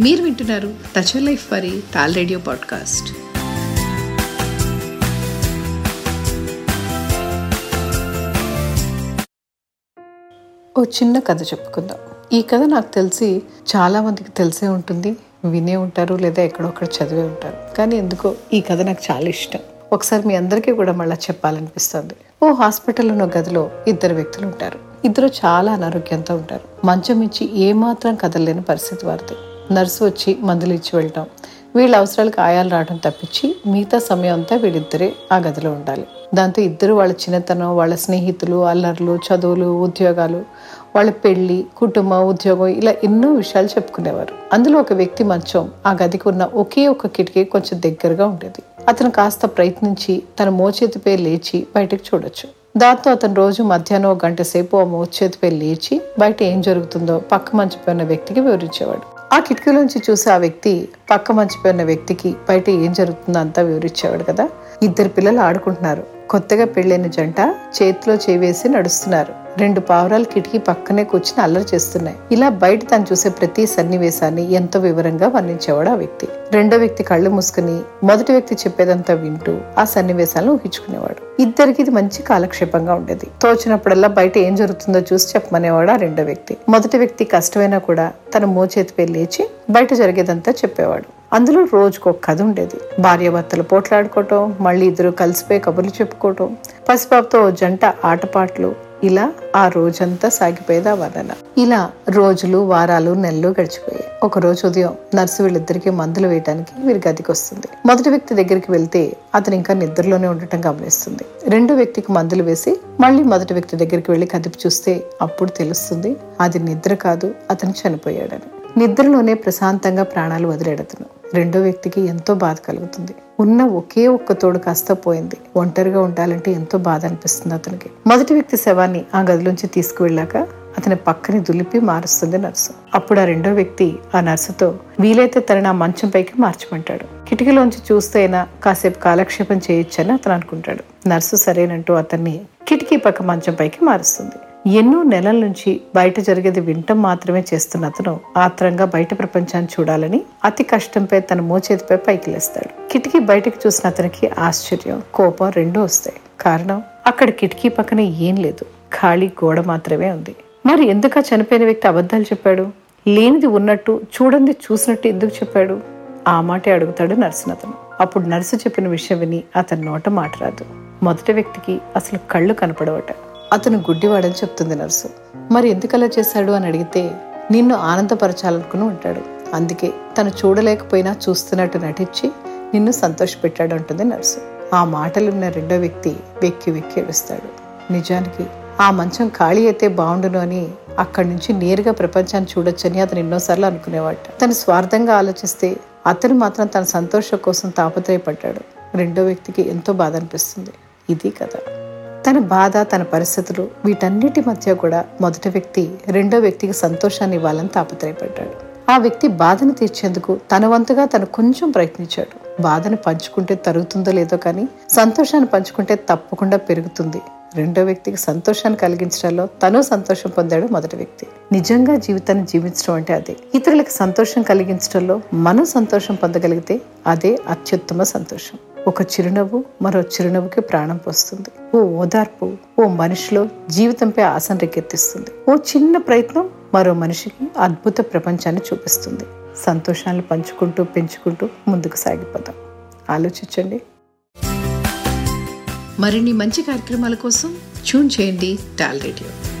మీరు వింటున్నారు touch life వారి తాల్ రేడియో పాడ్కాస్ట్ ఓ చిన్న కథ చెప్పుకుందాం. ఈ కథ నాకు తెలిసి చాలా మందికి తెలిసే ఉంటుంది వినే ఉంటారు లేదా ఎక్కడొక్కడ చదివే ఉంటారు. కానీ ఎందుకో ఈ కథ నాకు చాలా ఇష్టం. ఒకసారి మీ అందరికీ కూడా మళ్ళీ చెప్పాలనిపిస్తుంది. ఓ హాస్పిటల్లో గదిలో ఇద్దరు వ్యక్తులు ఉంటారు. ఇద్దరు చాలా అనారోగ్యంతో ఉంటారు. మంచం ఇచ్చి ఏమాత్రం కదలలేని పరిస్థితి వారిది. నర్సు వచ్చి మందులు ఇచ్చి వెళ్ళటం. వీళ్ళ అవసరాలకు ఆయాలు రావడం తప్పించి మిగతా సమయం అంతా వీళ్ళిద్దరే ఆ గదిలో ఉండాలి. దాంతో ఇద్దరు వాళ్ళ చిన్నతనం వాళ్ళ స్నేహితులు అల్లర్లు చదువులు ఉద్యోగాలు వాళ్ళ పెళ్ళి కుటుంబం ఉద్యోగం ఇలా ఎన్నో విషయాలు చెప్పుకునేవారు. అందులో ఒక వ్యక్తి మంచం ఆ గదికి ఉన్న ఒకే ఒక కిటికీ కొంచెం దగ్గరగా ఉండేది. అతను కాస్త ప్రయత్నించి తన మోచేతిపై లేచి బయటకు చూడొచ్చు. దాంతో అతను రోజు మధ్యాహ్నం ఒక గంట సేపు ఆ మోచేతిపై లేచి బయట ఏం జరుగుతుందో పక్క మంచిపోయిన వ్యక్తికి వివరించేవాడు. ఆ కిటికీలోంచి చూసి ఆ వ్యక్తి పక్క మంచిపోయిన వ్యక్తికి బయట ఏం జరుగుతుందో అంతా వివరించేవాడు కదా. ఇద్దరు పిల్లలు ఆడుకుంటున్నారు. కొత్తగా పెళ్ళైన జంట చేతిలో చేవేసి నడుస్తున్నారు. రెండు పావురాలు కిటికీ పక్కనే కూర్చుని అల్లరి చేస్తున్నాయి. ఇలా బయట తను చూసే ప్రతి సన్నివేశాన్ని ఎంతో వివరంగా వర్ణించేవాడు ఆ వ్యక్తి. రెండో వ్యక్తి కళ్ళు మూసుకుని మొదటి వ్యక్తి చెప్పేదంతా వింటూ ఆ సన్నివేశాలను ఊహించుకునేవాడు. ఇద్దరికి ఇది మంచి కాలక్షేపంగా ఉండేది. తోచినప్పుడల్లా బయట ఏం జరుగుతుందో చూసి చెప్పమనేవాడు ఆ రెండో వ్యక్తి. మొదటి వ్యక్తి కష్టమైనా కూడా తన మోచేతిపై లేచి బయట జరిగేదంతా చెప్పేవాడు. అందులో రోజుకు ఒక కథ ఉండేది. భార్యాభర్తలు పోట్లాడుకోవటం మళ్ళీ ఇద్దరు కలిసిపోయి కబుర్లు చెప్పుకోవటం పసిపాపతో ఓ జంట ఆటపాటలు ఇలా ఆ రోజంతా సాగిపోయేది ఆ వదన. ఇలా రోజులు వారాలు నెలలు గడిచిపోయాయి. ఒక రోజు ఉదయం నర్సు వీళ్ళిద్దరికి మందులు వేయడానికి వీరి గదికి వస్తుంది మొదటి వ్యక్తి దగ్గరికి వెళ్తే అతను ఇంకా నిద్రలోనే ఉండటం గమనిస్తుంది. రెండో వ్యక్తికి మందులు వేసి మళ్ళీ మొదటి వ్యక్తి దగ్గరికి వెళ్ళి కదిపి చూస్తే అప్పుడు తెలుస్తుంది అది నిద్ర కాదు అతను చనిపోయాడని. నిద్రలోనే ప్రశాంతంగా ప్రాణాలు వదిలేడతను రెండో వ్యక్తికి ఎంతో బాధ కలుగుతుంది. ఉన్న ఒకే ఒక్క తోడు కాస్త పోయింది. ఒంటరిగా ఉండాలంటే ఎంతో బాధ అనిపిస్తుంది అతనికి. మొదటి వ్యక్తి శవాన్ని ఆ గదిలోంచి తీసుకువెళ్ళాక అతని పక్కని దులిపి మారుస్తుంది నర్సు. అప్పుడు ఆ రెండో వ్యక్తి ఆ నర్సుతో వీలైతే తనని ఆ మంచం పైకి మార్చమంటాడు. కిటికీలోంచి చూస్తే అయినా కాసేపు కాలక్షేపం చేయొచ్చని అతను అనుకుంటాడు. నర్సు సరేనంటూ అతన్ని కిటికీ పక్క మంచం పైకి మారుస్తుంది. ఎన్నో నెలల నుంచి బయట జరిగేది వింటం మాత్రమే చేస్తున్న అతను ఆత్రంగా బయట ప్రపంచాన్ని చూడాలని అతి కష్టంపై తన మోచేతిపై పైకి లేస్తాడు కిటికీ బయటకు చూసిన అతనికి ఆశ్చర్యం కోపం రెండూ వస్తాయి. కారణం అక్కడ కిటికీ పక్కన ఏం లేదు. ఖాళీ గోడ మాత్రమే ఉంది. మరి ఎందుక చనిపోయిన వ్యక్తి అబద్ధాలు చెప్పాడు? లేనిది ఉన్నట్టు చూడండి చూసినట్టు ఎందుకు చెప్పాడు? ఆ మాటే అడుగుతాడు నర్సునతను అప్పుడు నర్సు చెప్పిన విషయం విని అతని నోట మాట రాదు మొదటి వ్యక్తికి అసలు కళ్ళు కనపడవట. అతను గుడ్డివాడని చెప్తుంది నర్సు. మరి ఎందుకు అలా చేశాడు అని అడిగితే నిన్ను ఆనందపరచాలనుకుని ఉంటాడు. అందుకే తను చూడలేకపోయినా చూస్తున్నట్టు నటించి నిన్ను సంతోషపెట్టాడు అంటుంది నర్సు. ఆ మాటలున్న రెండో వ్యక్తి వెక్కి వెక్కి ఏడుస్తాడు. నిజానికి ఆ మంచం ఖాళీ అయితే బాగుండును అని అక్కడి నుంచి నేరుగా ప్రపంచాన్ని చూడొచ్చని అతను ఎన్నోసార్లు అనుకునేవాడు తను స్వార్థంగా ఆలోచిస్తే అతను మాత్రం తన సంతోషం కోసం తాపత్రయపడ్డాడు. రెండో వ్యక్తికి ఎంతో బాధ అనిపిస్తుంది. ఇది కథ. తన బాధ తన పరిస్థితులు వీటన్నిటి మధ్య కూడా మొదటి వ్యక్తి రెండో వ్యక్తికి సంతోషాన్ని ఇవ్వాలని తాపత్రయపడ్డాడు. ఆ వ్యక్తి బాధను తీర్చేందుకు తన వంతుగా తను కొంచెం ప్రయత్నించాడు. బాధను పంచుకుంటే తరుగుతుందో లేదో కానీ సంతోషాన్ని పంచుకుంటే తప్పకుండా పెరుగుతుంది. రెండో వ్యక్తికి సంతోషాన్ని కలిగించడంలో తను సంతోషం పొందాడు మొదటి వ్యక్తి. నిజంగా జీవితాన్ని జీవించడం అంటే అదే. ఇతరులకు సంతోషం కలిగించడంలో మనం సంతోషం పొందగలిగితే అదే అత్యుత్తమ సంతోషం. ఒక చిరునవ్వు మరో చిరునవ్వుకి ప్రాణం పోస్తుంది. ఓ ఓదార్పు ఓ మనిషిలో జీవితంపై ఆశను రేకెత్తిస్తుంది. ఓ చిన్న ప్రయత్నం మరో మనిషికి అద్భుత ప్రపంచాన్ని చూపిస్తుంది. సంతోషాన్ని పంచుకుంటూ పెంచుకుంటూ ముందుకు సాగిపోదాం. ఆలోచించండి. మరిన్ని మంచి కార్యక్రమాల కోసం ట్యూన్ చేయండి టాల్ రేడియో.